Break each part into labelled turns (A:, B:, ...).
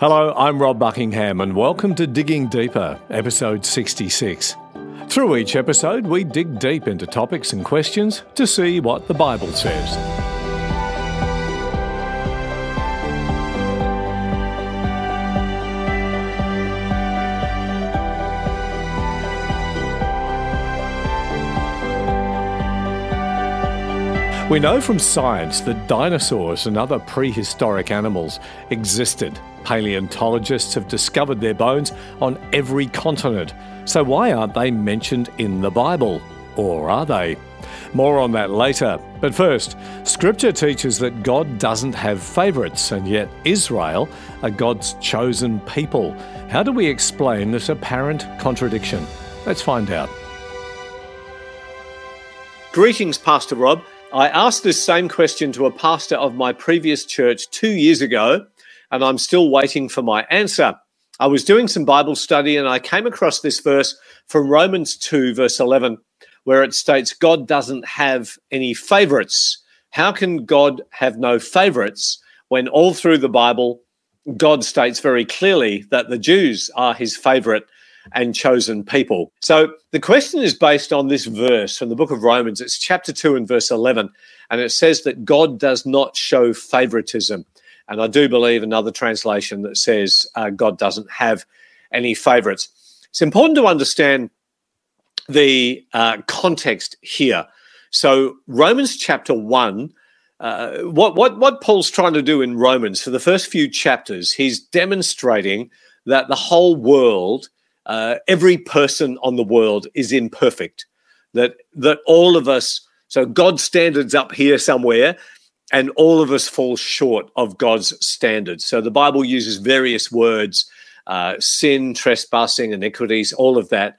A: Hello, I'm Rob Buckingham, and welcome to Digging Deeper, episode 66. Through each episode, we dig deep into topics and questions to see what the Bible says. We know from science that dinosaurs and other prehistoric animals existed. Paleontologists have discovered their bones on every continent. So, why aren't they mentioned in the Bible? Or are they? More on that later. But first, Scripture teaches that God doesn't have favourites, and yet Israel are God's chosen people. How do we explain this apparent contradiction? Let's find out.
B: Greetings, Pastor Rob. I asked this same question to a pastor of my previous church two years ago, and I'm still waiting for my answer. I was doing some Bible study and I came across this verse from Romans 2, verse 11, where it states, God doesn't have any favorites. How can God have no favorites when all through the Bible, God states very clearly that the Jews are his favorite and chosen people. So the question is based on this verse from the book of Romans. It's chapter 2 and verse 11. And it says that God does not show favoritism. And I do believe another translation that says uh, God doesn't have any favorites. It's important to understand the uh, context here. So, Romans chapter 1. Uh, what, what, what Paul's trying to do in Romans for the first few chapters, he's demonstrating that the whole world uh, every person on the world is imperfect. That that all of us, so God's standards up here somewhere, and all of us fall short of God's standards. So the Bible uses various words: uh, sin, trespassing, iniquities, all of that.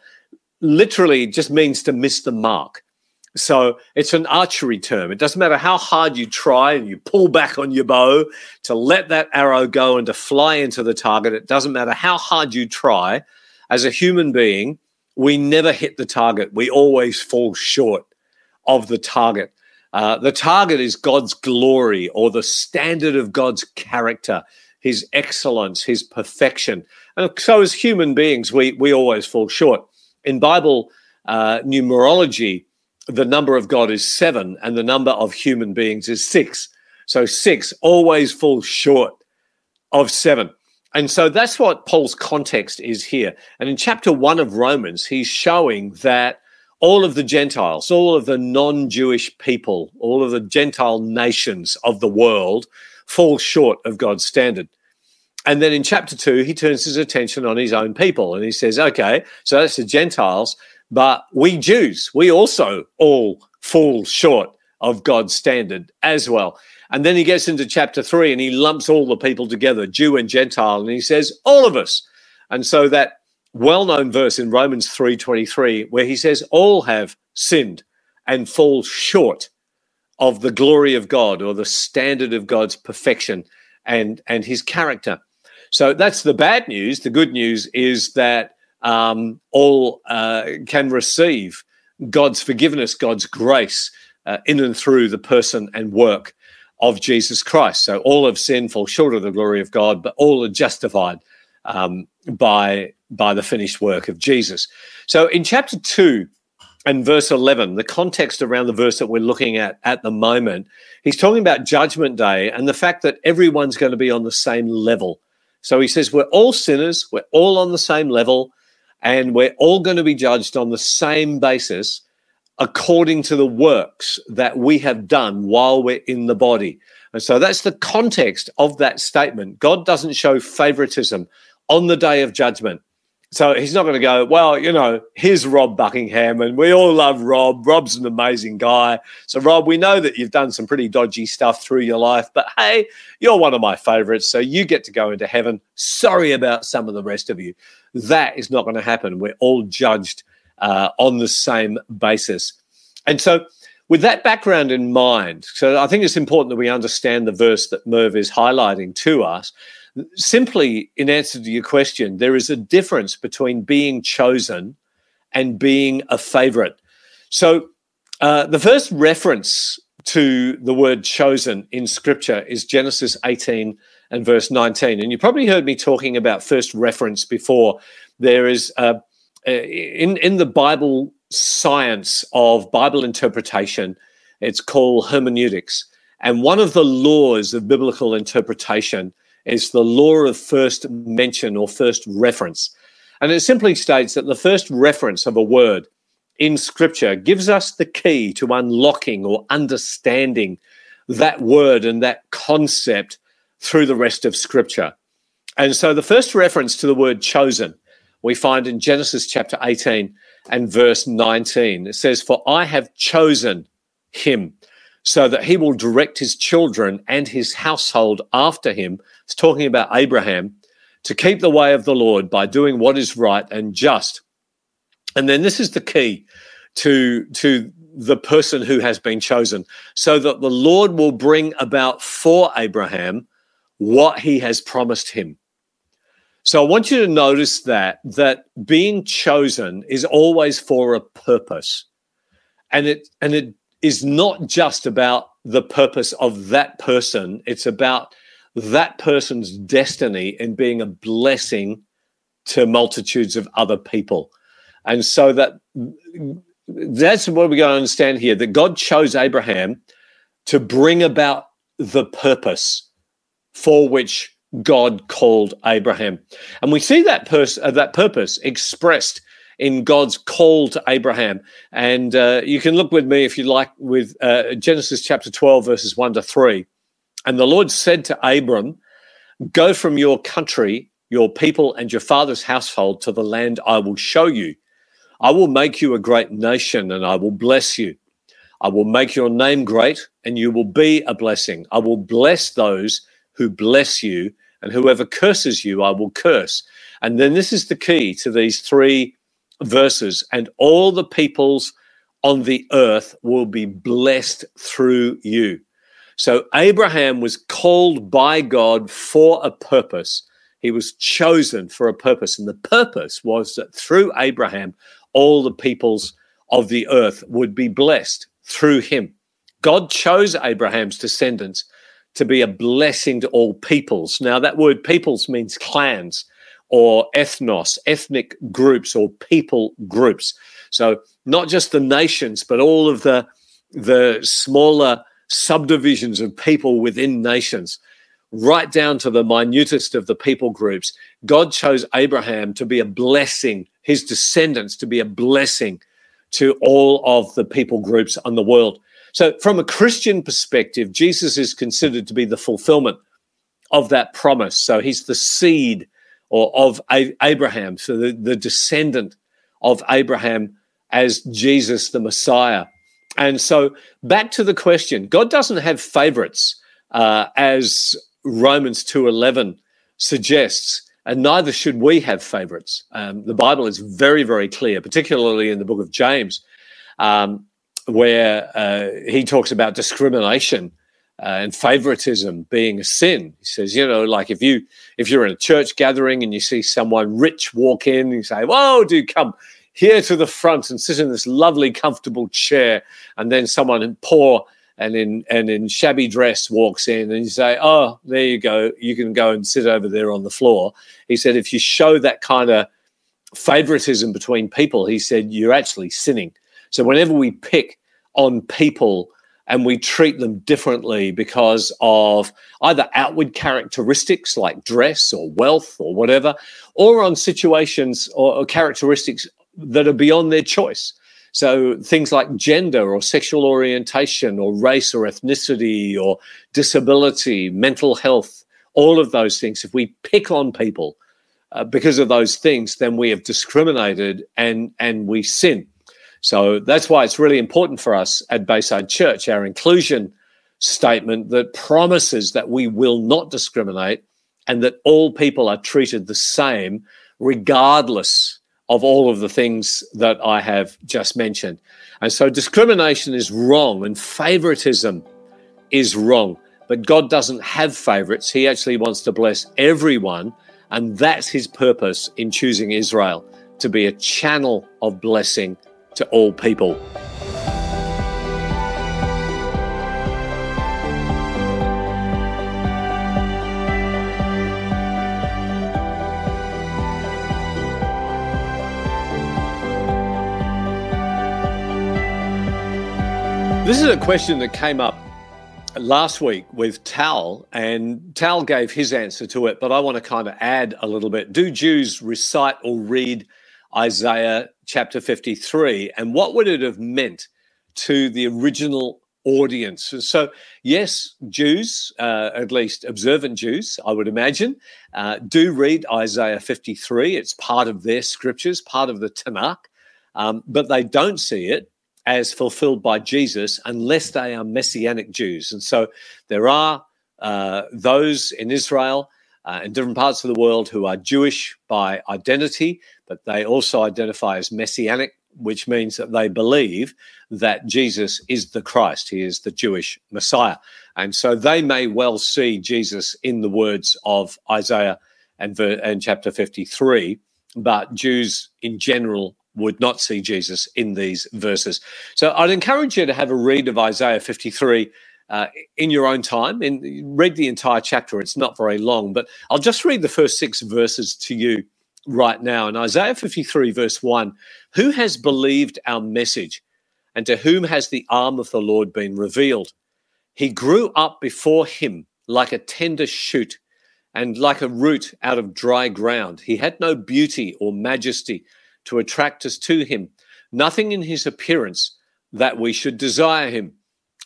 B: Literally, just means to miss the mark. So it's an archery term. It doesn't matter how hard you try and you pull back on your bow to let that arrow go and to fly into the target. It doesn't matter how hard you try as a human being, we never hit the target. We always fall short of the target. Uh, the target is God's glory or the standard of God's character, his excellence, his perfection. And so, as human beings, we, we always fall short. In Bible uh, numerology, the number of God is seven and the number of human beings is six. So, six always falls short of seven. And so that's what Paul's context is here. And in chapter one of Romans, he's showing that all of the Gentiles, all of the non Jewish people, all of the Gentile nations of the world fall short of God's standard. And then in chapter two, he turns his attention on his own people and he says, okay, so that's the Gentiles, but we Jews, we also all fall short of God's standard as well. And then he gets into chapter three and he lumps all the people together, Jew and Gentile, and he says, all of us. And so that well-known verse in Romans 3:23, where he says, all have sinned and fall short of the glory of God or the standard of God's perfection and, and his character. So that's the bad news. The good news is that um, all uh, can receive God's forgiveness, God's grace uh, in and through the person and work of Jesus Christ. So all of sin fall short of the glory of God, but all are justified um, by by the finished work of Jesus. So in chapter two and verse eleven, the context around the verse that we're looking at at the moment, he's talking about Judgment Day and the fact that everyone's going to be on the same level. So he says we're all sinners, we're all on the same level, and we're all going to be judged on the same basis according to the works that we have done while we're in the body. And so that's the context of that statement. God doesn't show favoritism on the day of judgment. So he's not going to go, well, you know, here's Rob Buckingham, and we all love Rob. Rob's an amazing guy. So, Rob, we know that you've done some pretty dodgy stuff through your life, but hey, you're one of my favorites. So you get to go into heaven. Sorry about some of the rest of you. That is not going to happen. We're all judged uh, on the same basis. And so, with that background in mind, so I think it's important that we understand the verse that Merv is highlighting to us. Simply, in answer to your question, there is a difference between being chosen and being a favorite. So, uh, the first reference to the word chosen in scripture is Genesis 18 and verse 19. And you probably heard me talking about first reference before. There is uh, uh in in the Bible science of Bible interpretation, it's called hermeneutics. And one of the laws of biblical interpretation is the law of first mention or first reference. And it simply states that the first reference of a word in scripture gives us the key to unlocking or understanding that word and that concept through the rest of scripture. And so the first reference to the word chosen we find in Genesis chapter 18 and verse 19. It says, For I have chosen him so that he will direct his children and his household after him. It's talking about Abraham to keep the way of the Lord by doing what is right and just. And then this is the key to, to the person who has been chosen, so that the Lord will bring about for Abraham what he has promised him. So I want you to notice that that being chosen is always for a purpose. And it and it is not just about the purpose of that person, it's about that person's destiny and being a blessing to multitudes of other people. And so that that's what we got to understand here that God chose Abraham to bring about the purpose for which God called Abraham. And we see that pers- uh, that purpose expressed in God's call to Abraham. And uh, you can look with me, if you like, with uh, Genesis chapter 12, verses 1 to 3. And the Lord said to Abram, Go from your country, your people, and your father's household to the land I will show you. I will make you a great nation, and I will bless you. I will make your name great, and you will be a blessing. I will bless those who bless you, and whoever curses you, I will curse. And then this is the key to these three verses and all the peoples on the earth will be blessed through you. So Abraham was called by God for a purpose. He was chosen for a purpose. And the purpose was that through Abraham, all the peoples of the earth would be blessed through him. God chose Abraham's descendants to be a blessing to all peoples. Now, that word peoples means clans or ethnos, ethnic groups or people groups. So not just the nations, but all of the the smaller subdivisions of people within nations, right down to the minutest of the people groups. God chose Abraham to be a blessing, his descendants to be a blessing to all of the people groups on the world. So, from a Christian perspective, Jesus is considered to be the fulfillment of that promise. So, he's the seed or of Abraham, so the, the descendant of Abraham as Jesus the Messiah. And so back to the question, God doesn't have favorites uh, as Romans 2:11 suggests, and neither should we have favorites. Um, the Bible is very, very clear, particularly in the book of James, um, where uh, he talks about discrimination uh, and favoritism being a sin. He says, you know, like if you if you're in a church gathering and you see someone rich walk in, you say, "Whoa, do come here to the front and sit in this lovely, comfortable chair," and then someone poor and in and in shabby dress walks in, and you say, "Oh, there you go. You can go and sit over there on the floor." He said, if you show that kind of favoritism between people, he said, you're actually sinning. So whenever we pick on people and we treat them differently because of either outward characteristics like dress or wealth or whatever, or on situations or, characteristics that are beyond their choice. So things like gender or sexual orientation or race or ethnicity or disability, mental health, all of those things. If we pick on people uh, because of those things, then we have discriminated and and we sin. So that's why it's really important for us at Bayside Church, our inclusion statement that promises that we will not discriminate and that all people are treated the same, regardless of all of the things that I have just mentioned. And so discrimination is wrong and favoritism is wrong. But God doesn't have favorites. He actually wants to bless everyone. And that's his purpose in choosing Israel to be a channel of blessing to all people. This is a question that came up last week with Tal, and Tal gave his answer to it, but I want to kind of add a little bit. Do Jews recite or read Isaiah chapter 53? And what would it have meant to the original audience? So, yes, Jews, uh, at least observant Jews, I would imagine, uh, do read Isaiah 53. It's part of their scriptures, part of the Tanakh, um, but they don't see it as fulfilled by Jesus unless they are Messianic Jews. And so there are uh, those in Israel uh, in different parts of the world who are Jewish by identity, but they also identify as Messianic, which means that they believe that Jesus is the Christ, he is the Jewish Messiah. And so they may well see Jesus in the words of Isaiah and, and chapter 53, but Jews in general would not see Jesus in these verses. So I'd encourage you to have a read of Isaiah 53 uh, in your own time and read the entire chapter. It's not very long, but I'll just read the first six verses to you right now. In Isaiah 53, verse 1 Who has believed our message, and to whom has the arm of the Lord been revealed? He grew up before him like a tender shoot and like a root out of dry ground. He had no beauty or majesty to attract us to him. Nothing in his appearance that we should desire him.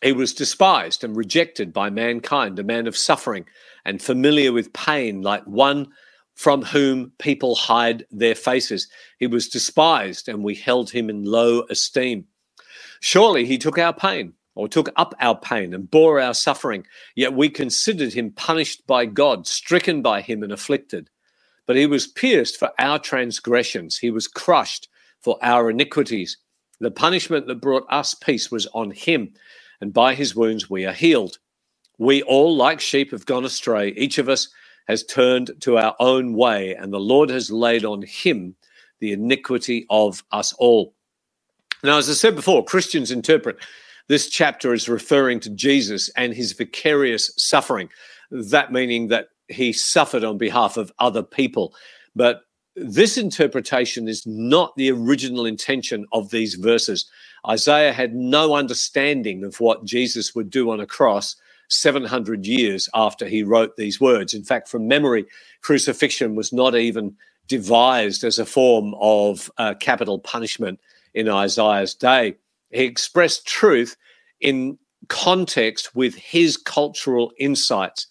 B: He was despised and rejected by mankind, a man of suffering and familiar with pain, like one from whom people hide their faces. He was despised, and we held him in low esteem. Surely he took our pain, or took up our pain, and bore our suffering, yet we considered him punished by God, stricken by him, and afflicted. But he was pierced for our transgressions, he was crushed for our iniquities. The punishment that brought us peace was on him, and by his wounds we are healed. We all, like sheep, have gone astray. Each of us has turned to our own way, and the Lord has laid on him the iniquity of us all. Now, as I said before, Christians interpret this chapter as referring to Jesus and his vicarious suffering. That meaning that he suffered on behalf of other people. But this interpretation is not the original intention of these verses. Isaiah had no understanding of what Jesus would do on a cross 700 years after he wrote these words. In fact, from memory, crucifixion was not even devised as a form of uh, capital punishment in Isaiah's day. He expressed truth in context with his cultural insights.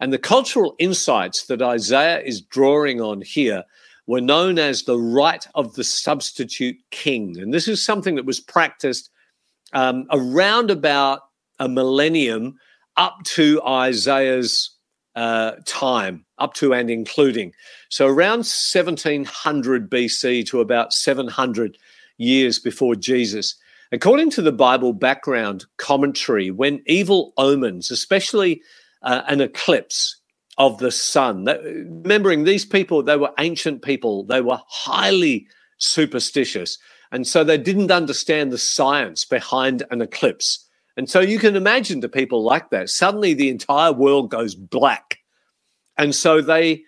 B: And the cultural insights that Isaiah is drawing on here were known as the rite of the substitute king. And this is something that was practiced um, around about a millennium up to Isaiah's uh, time, up to and including. So around 1700 BC to about 700 years before Jesus. According to the Bible background commentary, when evil omens, especially uh, an eclipse of the sun. That, remembering these people, they were ancient people, they were highly superstitious. And so they didn't understand the science behind an eclipse. And so you can imagine to people like that, suddenly the entire world goes black. And so they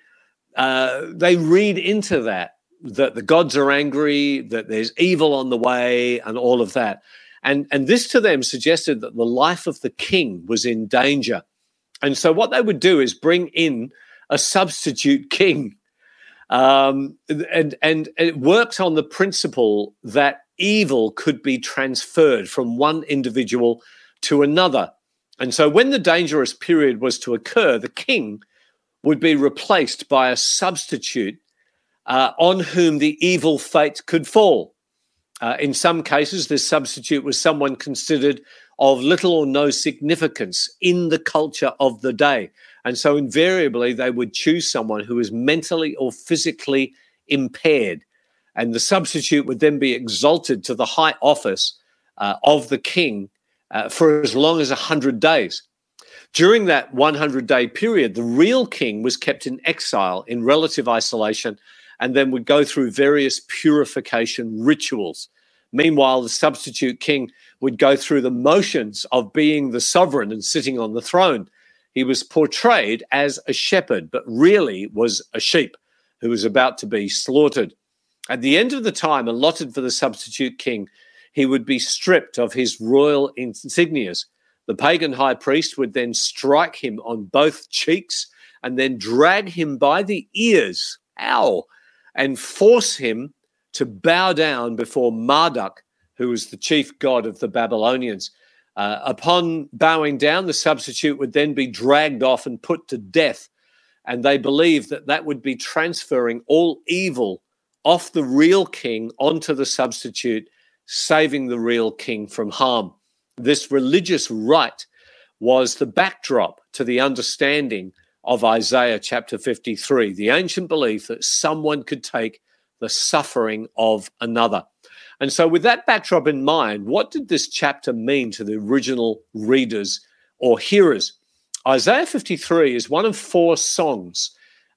B: uh, they read into that that the gods are angry, that there's evil on the way, and all of that. And, and this to them suggested that the life of the king was in danger. And so what they would do is bring in a substitute king. Um, and, and it works on the principle that evil could be transferred from one individual to another. And so when the dangerous period was to occur, the king would be replaced by a substitute uh, on whom the evil fate could fall. Uh, in some cases, this substitute was someone considered of little or no significance in the culture of the day. And so invariably, they would choose someone who was mentally or physically impaired. And the substitute would then be exalted to the high office uh, of the king uh, for as long as 100 days. During that 100 day period, the real king was kept in exile in relative isolation and then would go through various purification rituals. Meanwhile, the substitute king would go through the motions of being the sovereign and sitting on the throne. He was portrayed as a shepherd, but really was a sheep who was about to be slaughtered. At the end of the time allotted for the substitute king, he would be stripped of his royal insignias. The pagan high priest would then strike him on both cheeks and then drag him by the ears, ow, and force him to bow down before Marduk, who was the chief god of the Babylonians. Uh, upon bowing down, the substitute would then be dragged off and put to death. And they believed that that would be transferring all evil off the real king onto the substitute, saving the real king from harm. This religious rite was the backdrop to the understanding of Isaiah chapter 53, the ancient belief that someone could take the suffering of another. And so, with that backdrop in mind, what did this chapter mean to the original readers or hearers? Isaiah 53 is one of four songs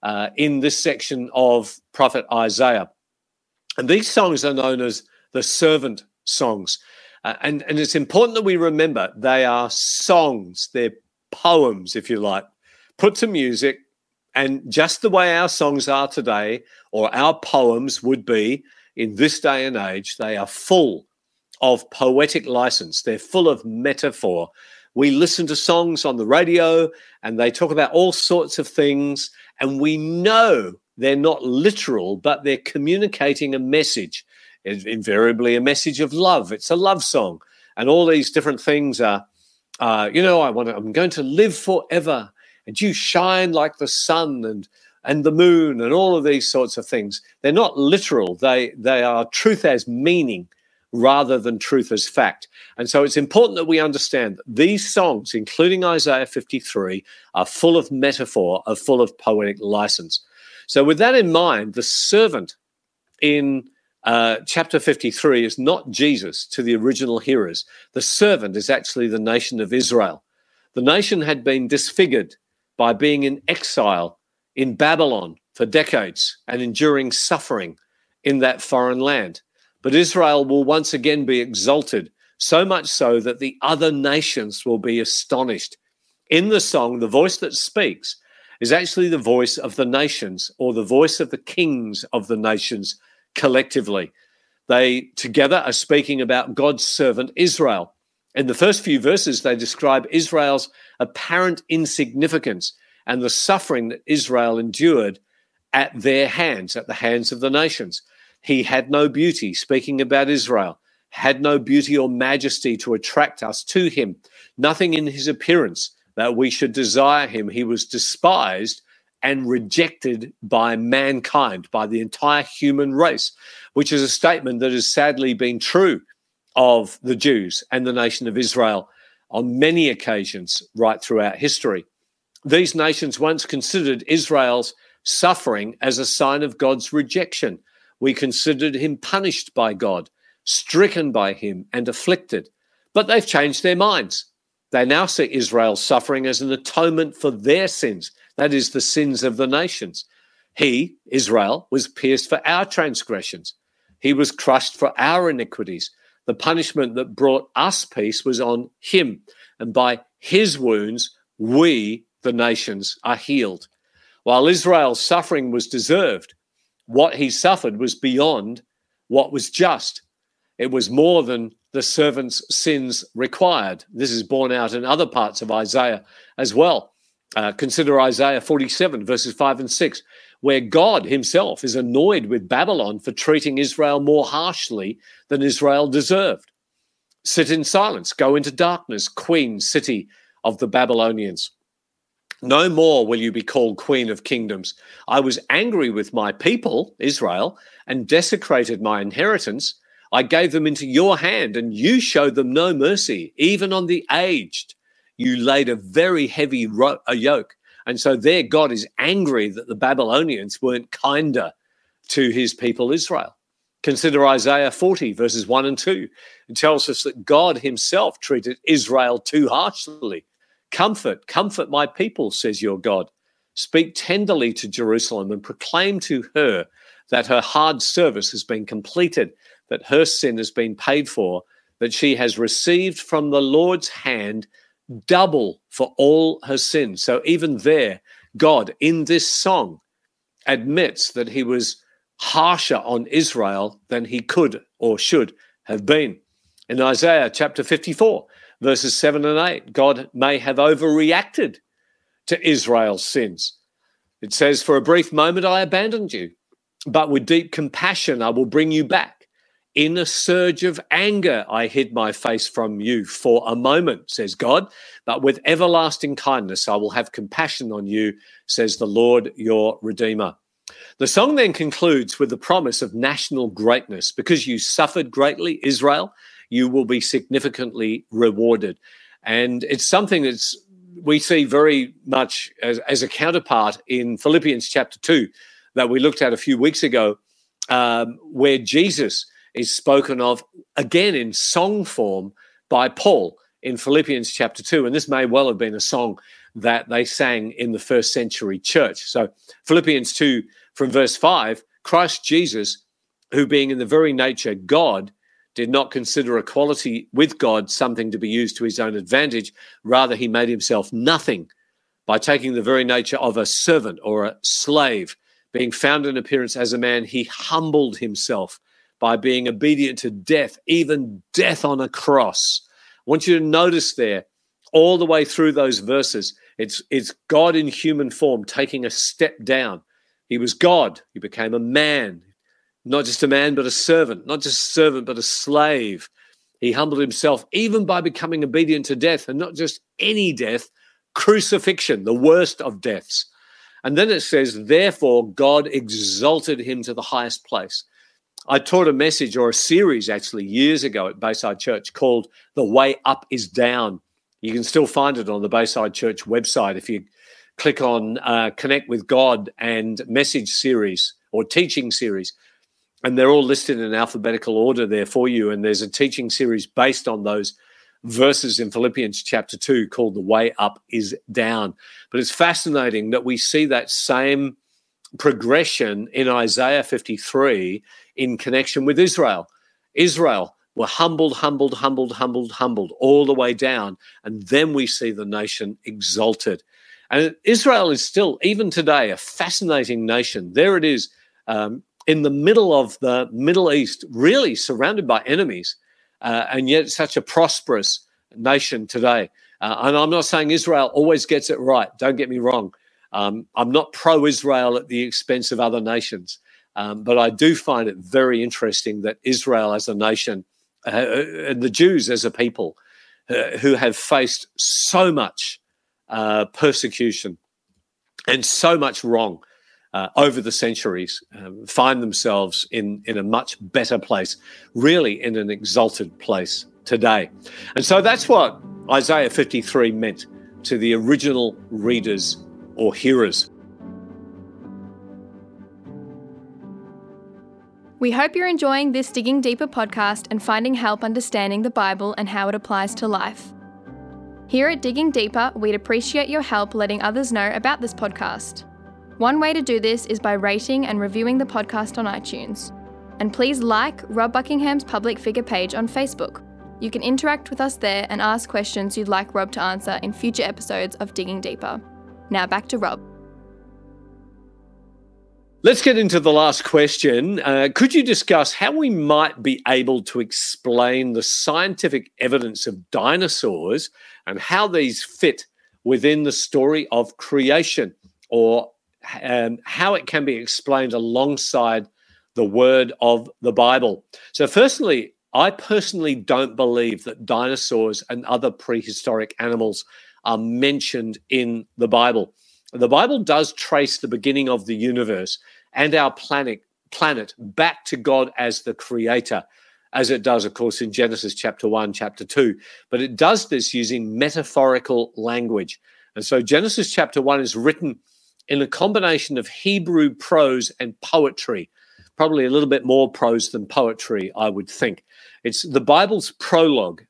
B: uh, in this section of Prophet Isaiah. And these songs are known as the servant songs. Uh, and, and it's important that we remember they are songs, they're poems, if you like, put to music. And just the way our songs are today, or our poems would be, in this day and age, they are full of poetic license. They're full of metaphor. We listen to songs on the radio and they talk about all sorts of things, and we know they're not literal, but they're communicating a message. It's invariably a message of love. It's a love song, and all these different things are, uh, you know, I want to, I'm going to live forever, and you shine like the sun, and and the moon and all of these sorts of things. They're not literal. They they are truth as meaning rather than truth as fact. And so it's important that we understand that these songs, including Isaiah 53, are full of metaphor, are full of poetic license. So with that in mind, the servant in uh, chapter 53 is not Jesus to the original hearers. The servant is actually the nation of Israel. The nation had been disfigured by being in exile in Babylon for decades and enduring suffering in that foreign land. But Israel will once again be exalted, so much so that the other nations will be astonished. In the song, the voice that speaks is actually the voice of the nations or the voice of the kings of the nations collectively. They together are speaking about God's servant Israel. In the first few verses, they describe Israel's apparent insignificance and the suffering that Israel endured at their hands, at the hands of the nations. He had no beauty, speaking about Israel, had no beauty or majesty to attract us to him, nothing in his appearance that we should desire him. He was despised and rejected by mankind, by the entire human race, which is a statement that has sadly been true of the Jews and the nation of Israel on many occasions right throughout history. These nations once considered Israel's suffering as a sign of God's rejection. We considered him punished by God, stricken by him, and afflicted. But they've changed their minds. They now see Israel's suffering as an atonement for their sins, that is, the sins of the nations. He, Israel, was pierced for our transgressions. He was crushed for our iniquities. The punishment that brought us peace was on him. And by his wounds, we the nations are healed. While Israel's suffering was deserved, what he suffered was beyond what was just. It was more than the servant's sins required. This is borne out in other parts of Isaiah as well. Uh, consider Isaiah 47, verses 5 and 6, where God himself is annoyed with Babylon for treating Israel more harshly than Israel deserved. Sit in silence, go into darkness, queen, city of the Babylonians. No more will you be called Queen of Kingdoms. I was angry with my people, Israel, and desecrated my inheritance. I gave them into your hand, and you showed them no mercy, even on the aged. You laid a very heavy ro- a yoke. And so there, God is angry that the Babylonians weren't kinder to his people Israel. Consider Isaiah 40, verses 1 and 2. It tells us that God himself treated Israel too harshly. Comfort, comfort my people, says your God. Speak tenderly to Jerusalem and proclaim to her that her hard service has been completed, that her sin has been paid for, that she has received from the Lord's hand double for all her sins. So even there, God in this song admits that he was harsher on Israel than he could or should have been. In Isaiah chapter 54, verses 7 and 8, God may have overreacted to Israel's sins. It says, For a brief moment I abandoned you, but with deep compassion I will bring you back. In a surge of anger, I hid my face from you for a moment, says God, but with everlasting kindness, I will have compassion on you, says the Lord your Redeemer. The song then concludes with the promise of national greatness. Because you suffered greatly, Israel, you will be significantly rewarded. And it's something that's we see very much as, as a counterpart in Philippians chapter 2 that we looked at a few weeks ago, um, where Jesus is spoken of again in song form by Paul in Philippians chapter 2. And this may well have been a song that they sang in the first century church. So, Philippians 2 from verse 5 Christ Jesus, who being in the very nature God, did not consider equality with God something to be used to his own advantage. Rather, he made himself nothing by taking the very nature of a servant or a slave. Being found in appearance as a man, he humbled himself by being obedient to death, even death on a cross. I want you to notice there, all the way through those verses, it's, it's God in human form taking a step down. He was God, he became a man, not just a man, but a servant, not just a servant, but a slave. He humbled himself even by becoming obedient to death, and not just any death, crucifixion, the worst of deaths. And then it says, therefore, God exalted him to the highest place I taught a message or a series actually years ago at Bayside Church called The Way Up is Down. You can still find it on the Bayside Church website if you click on uh, Connect with God and message series or teaching series. And they're all listed in alphabetical order there for you. And there's a teaching series based on those verses in Philippians chapter 2 called The Way Up is Down. But it's fascinating that we see that same progression in Isaiah 53 in connection with Israel. Israel were humbled, humbled, humbled, humbled, humbled all the way down. And then we see the nation exalted. And Israel is still, even today, a fascinating nation. There it is um, in the middle of the Middle East, really surrounded by enemies, uh, and yet such a prosperous nation today. Uh, and I'm not saying Israel always gets it right. Don't get me wrong. Um, I'm not pro Israel at the expense of other nations. Um, but I do find it very interesting that Israel as a nation uh, uh, and the Jews as a people uh, who have faced so much uh, persecution and so much wrong uh, over the centuries um, find themselves in, in a much better place, really in an exalted place today. And so that's what Isaiah 53 meant to the original readers or hearers.
C: We hope you're enjoying this Digging Deeper podcast and finding help understanding the Bible and how it applies to life. Here at Digging Deeper, we'd appreciate your help letting others know about this podcast. One way to do this is by rating and reviewing the podcast on iTunes. And please like Rob Buckingham's public figure page on Facebook. You can interact with us there and ask questions you'd like Rob to answer in future episodes of Digging Deeper. Now back to Rob.
B: Let's get into the last question. Uh, could you discuss how we might be able to explain the scientific evidence of dinosaurs and how these fit within the story of creation or um, how it can be explained alongside the word of the Bible? So, firstly, I personally don't believe that dinosaurs and other prehistoric animals are mentioned in the Bible. The Bible does trace the beginning of the universe and our planet planet back to God as the creator, as it does, of course, in Genesis chapter 1, chapter 2. But it does this using metaphorical language. And so Genesis chapter 1 is written in a combination of Hebrew prose and poetry, probably a little bit more prose than poetry, I would think. It's the Bible's prologue,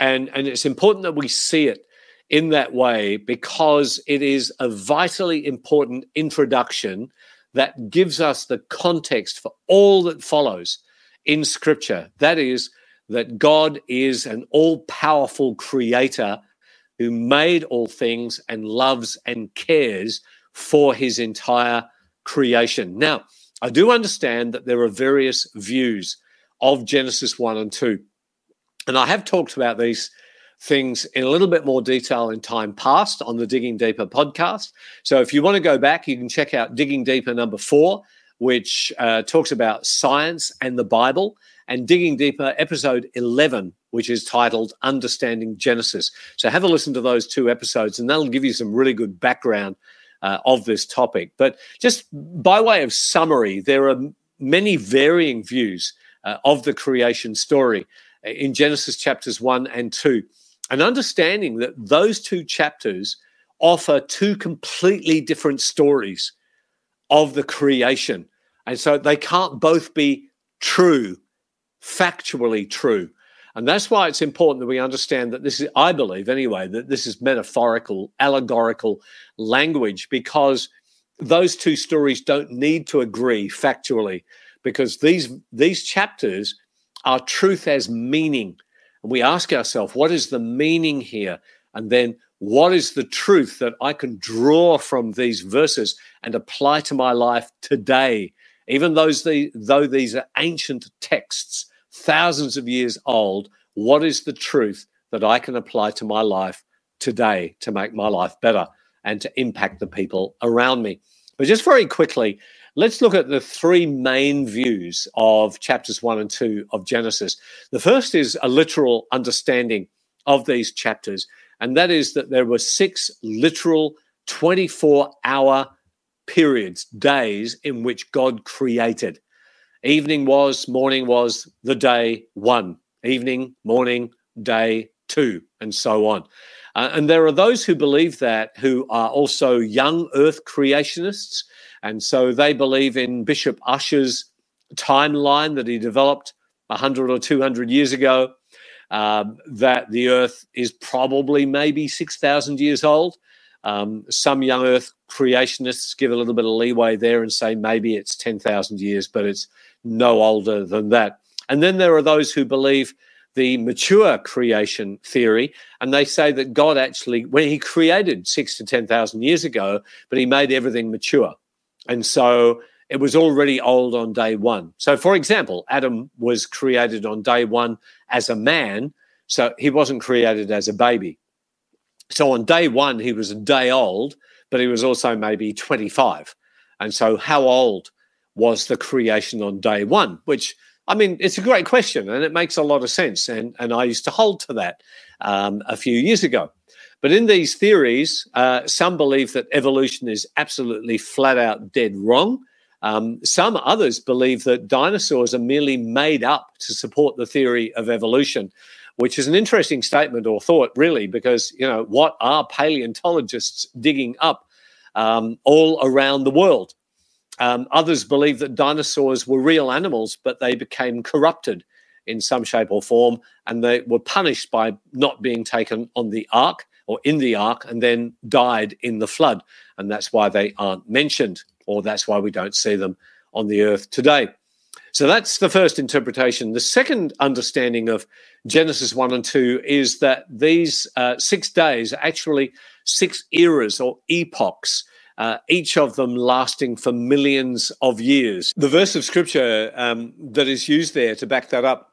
B: and, and it's important that we see it in that way because it is a vitally important introduction that gives us the context for all that follows in Scripture. That is, that God is an all powerful creator who made all things and loves and cares for his entire creation. Now, I do understand that there are various views of Genesis 1 and 2. And I have talked about these things in a little bit more detail in time past on the Digging Deeper podcast. So if you want to go back, you can check out Digging Deeper number four, which uh, talks about science and the Bible, and Digging Deeper episode 11, which is titled Understanding Genesis. So have a listen to those two episodes, and that'll give you some really good background uh, of this topic. But just by way of summary, there are many varying views uh, of the creation story in Genesis chapters 1 and 2 and understanding that those two chapters offer two completely different stories of the creation. And so they can't both be true, factually true. And that's why it's important that we understand that this is, I believe anyway, that this is metaphorical, allegorical language because those two stories don't need to agree factually because these, these chapters are truth as meaning and we ask ourselves, what is the meaning here? And then what is the truth that I can draw from these verses and apply to my life today? Even those the, though these are ancient texts, thousands of years old, what is the truth that I can apply to my life today to make my life better and to impact the people around me? But just very quickly, Let's look at the three main views of chapters one and two of Genesis. The first is a literal understanding of these chapters, and that is that there were six literal 24 hour periods, days in which God created. Evening was, morning was, the day one, evening, morning, day two, and so on. Uh, and there are those who believe that who are also young earth creationists and so they believe in Bishop Ussher's timeline that he developed 100 or 200 years ago, um, that the Earth is probably maybe 6,000 years old. Um, some young Earth creationists give a little bit of leeway there and say maybe it's 10,000 years, but it's no older than that. And then there are those who believe the mature creation theory, and they say that God actually, when He created six to 10,000 years ago, but He made everything mature. And so it was already old on day one. So, for example, Adam was created on day one as a man, so he wasn't created as a baby. So, on day one, he was a day old, but he was also maybe 25. And so, how old was the creation on day one? Which, I mean, it's a great question and it makes a lot of sense. And, and I used to hold to that um, a few years ago. But in these theories, uh, some believe that evolution is absolutely flat out dead wrong. Um, some others believe that dinosaurs are merely made up to support the theory of evolution, which is an interesting statement or thought, really, because you know what are paleontologists digging up um, all around the world? Um, others believe that dinosaurs were real animals, but they became corrupted in some shape or form, and they were punished by not being taken on the ark or in the ark and then died in the flood. And that's why they aren't mentioned, or that's why we don't see them on the earth today. So that's the first interpretation. The second understanding of Genesis 1 and 2 is that these uh, six days are actually six eras or epochs. Uh, each of them lasting for millions of years. The verse of scripture um, that is used there to back that up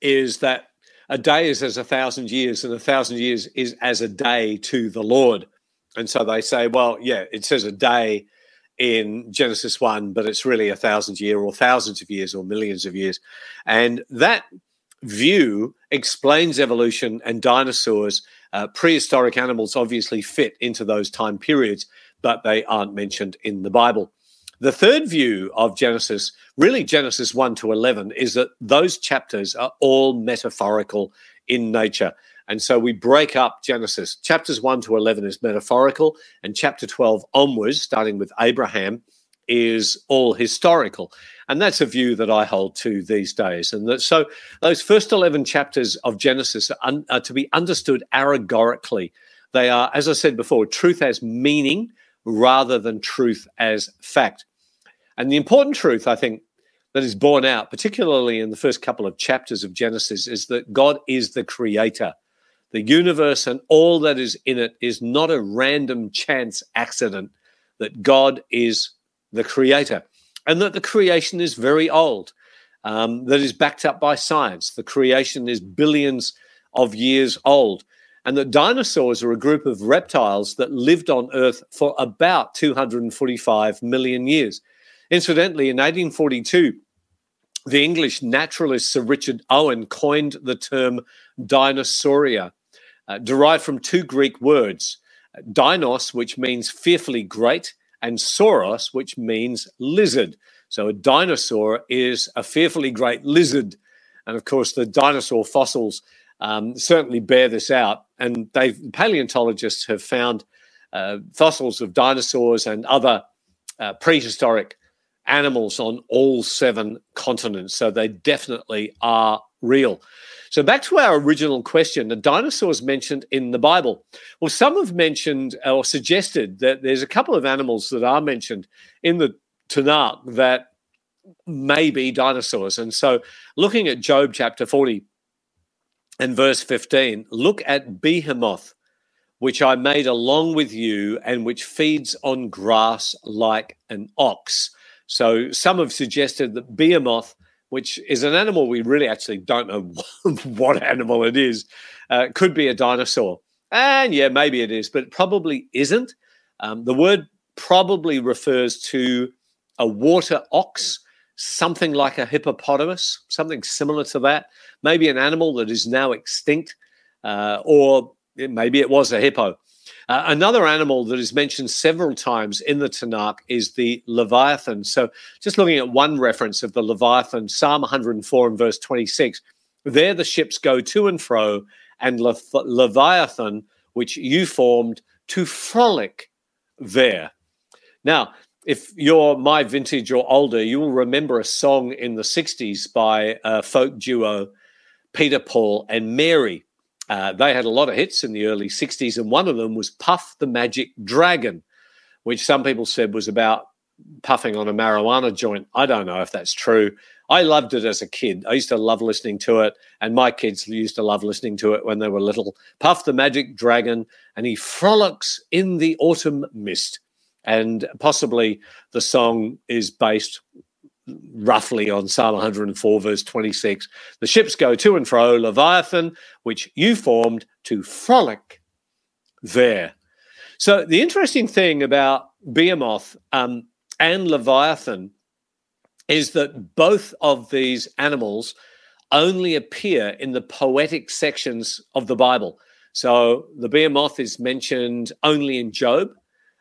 B: is that a day is as a thousand years, and a thousand years is as a day to the Lord. And so they say, well, yeah, it says a day in Genesis 1, but it's really a thousand year or thousands of years or millions of years. And that view explains evolution and dinosaurs. Uh, prehistoric animals obviously fit into those time periods, but they aren't mentioned in the Bible. The third view of Genesis, really Genesis 1 to 11, is that those chapters are all metaphorical in nature. And so we break up Genesis. Chapters 1 to 11 is metaphorical, and chapter 12 onwards, starting with Abraham, is all historical. And that's a view that I hold to these days. And that, so those first 11 chapters of Genesis are, un, are to be understood allegorically. They are, as I said before, truth as meaning rather than truth as fact. And the important truth, I think, that is borne out, particularly in the first couple of chapters of Genesis, is that God is the creator. The universe and all that is in it is not a random chance accident, that God is the creator, and that the creation is very old. um, that is backed up by science. The creation is billions of years old. And that dinosaurs are a group of reptiles that lived on Earth for about 245 million years. Incidentally, in 1842, the English naturalist Sir Richard Owen coined the term dinosauria, uh, derived from two Greek words dinos, which means fearfully great, and sauros, which means lizard. So a dinosaur is a fearfully great lizard. And of course, the dinosaur fossils um, certainly bear this out. And paleontologists have found uh, fossils of dinosaurs and other uh, prehistoric animals on all seven continents. So they definitely are real. So back to our original question, the dinosaurs mentioned in the Bible. Well, some have mentioned or suggested that there's a couple of animals that are mentioned in the Tanakh that may be dinosaurs. And so looking at Job chapter 40 and verse 15, look at behemoth, which I made along with you and which feeds on grass like an ox. So some have suggested that behemoth, which is an animal we really actually don't know what animal it is, uh, could be a dinosaur. And yeah, maybe it is, but it probably isn't. Um, the word probably refers to a water ox, something like a hippopotamus, something similar to that. Maybe an animal that is now extinct, uh, or maybe it was a hippo. Uh, another animal that is mentioned several times in the Tanakh is the Leviathan. So, just looking at one reference of the Leviathan, Psalm 104 and verse 26, there the ships go to and fro, and Le- Leviathan, which you formed, to frolic there. Now, if you're my vintage or older, you will remember a song in the 60s by a folk duo, Peter, Paul, and Mary. Uh, they had a lot of hits in the early 60s, and one of them was Puff the Magic Dragon, which some people said was about puffing on a marijuana joint. I don't know if that's true. I loved it as a kid. I used to love listening to it, and my kids used to love listening to it when they were little. Puff the Magic Dragon, and he frolics in the autumn mist. And possibly the song is based roughly on Psalm 104, verse 26. The ships go to and fro, Leviathan, which you formed to frolic there. So the interesting thing about Behemoth um, and Leviathan is that both of these animals only appear in the poetic sections of the Bible. So the Behemoth is mentioned only in Job,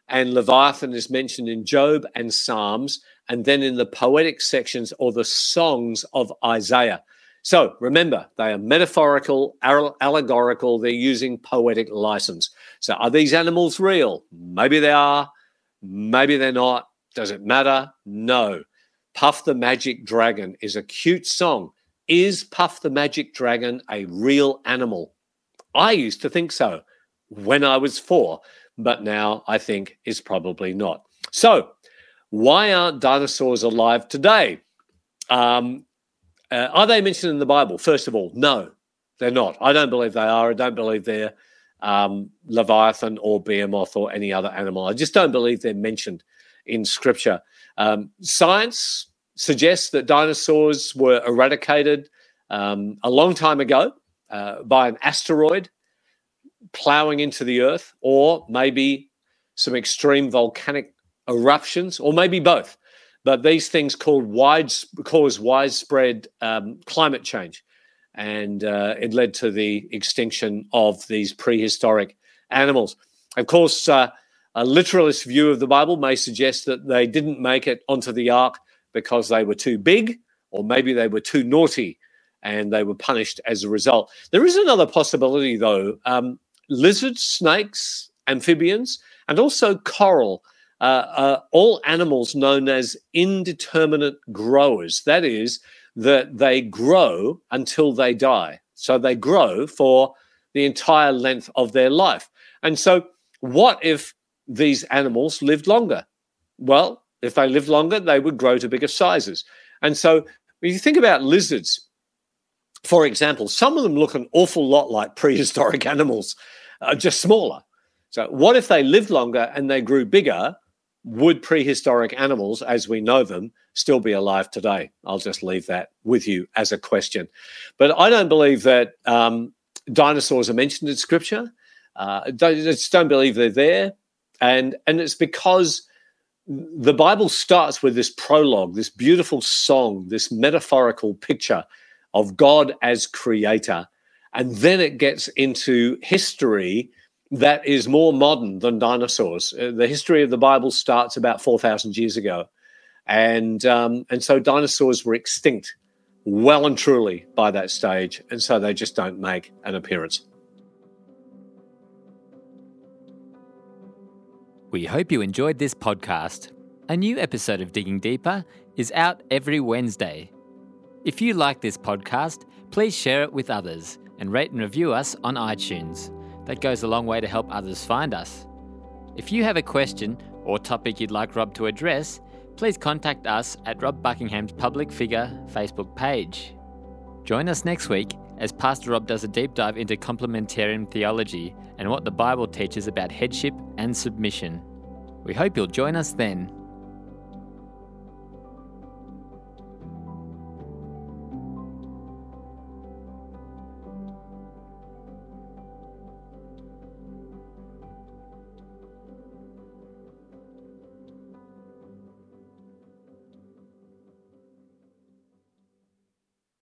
B: and Leviathan is mentioned in Job and Psalms, and then in the poetic sections or the songs of Isaiah. So remember, they are metaphorical, allegorical, they're using poetic license. So are these animals real? Maybe they are, maybe they're not. Does it matter? No. Puff the Magic Dragon is a cute song. Is Puff the Magic Dragon a real animal? I used to think so when I was four, but now I think is probably not. So why aren't dinosaurs alive today? Um, uh, are they mentioned in the Bible? First of all, no, they're not. I don't believe they are. I don't believe they're um, Leviathan or Behemoth or any other animal. I just don't believe they're mentioned in Scripture. Um, science suggests that dinosaurs were eradicated um, a long time ago uh, by an asteroid plowing into the Earth, or maybe some extreme volcanic eruptions, or maybe both. But these things called wide, cause widespread um, climate change. And uh, it led to the extinction of these prehistoric animals. Of course, uh, a literalist view of the Bible may suggest that they didn't make it onto the ark because they were too big, or maybe they were too naughty and they were punished as a result. There is another possibility, though. Um, lizards, snakes, amphibians, and also coral uh, uh, all animals known as indeterminate growers. That is, that they grow until they die. So they grow for the entire length of their life. And so, what if these animals lived longer? Well, if they lived longer, they would grow to bigger sizes. And so, when you think about lizards, for example, some of them look an awful lot like prehistoric animals, uh, just smaller. So, what if they lived longer and they grew bigger? Would prehistoric animals, as we know them, still be alive today? I'll just leave that with you as a question. But I don't believe that um, dinosaurs are mentioned in Scripture. Uh, I just don't believe they're there, and and it's because the Bible starts with this prologue, this beautiful song, this metaphorical picture of God as creator. And then it gets into history that is more modern than dinosaurs. Uh, the history of the Bible starts about 4,000 years ago. And, um, and so dinosaurs were extinct well and truly by that stage. And so they just don't make an appearance.
D: We hope you enjoyed this podcast. A new episode of Digging Deeper is out every Wednesday. If you like this podcast, please share it with others and rate and review us on iTunes. That goes a long way to help others find us. If you have a question or topic you'd like Rob to address, please contact us at Rob Buckingham's Public Figure Facebook page. Join us next week as Pastor Rob does a deep dive into complementarian theology and what the Bible teaches about headship and submission. We hope you'll join us then.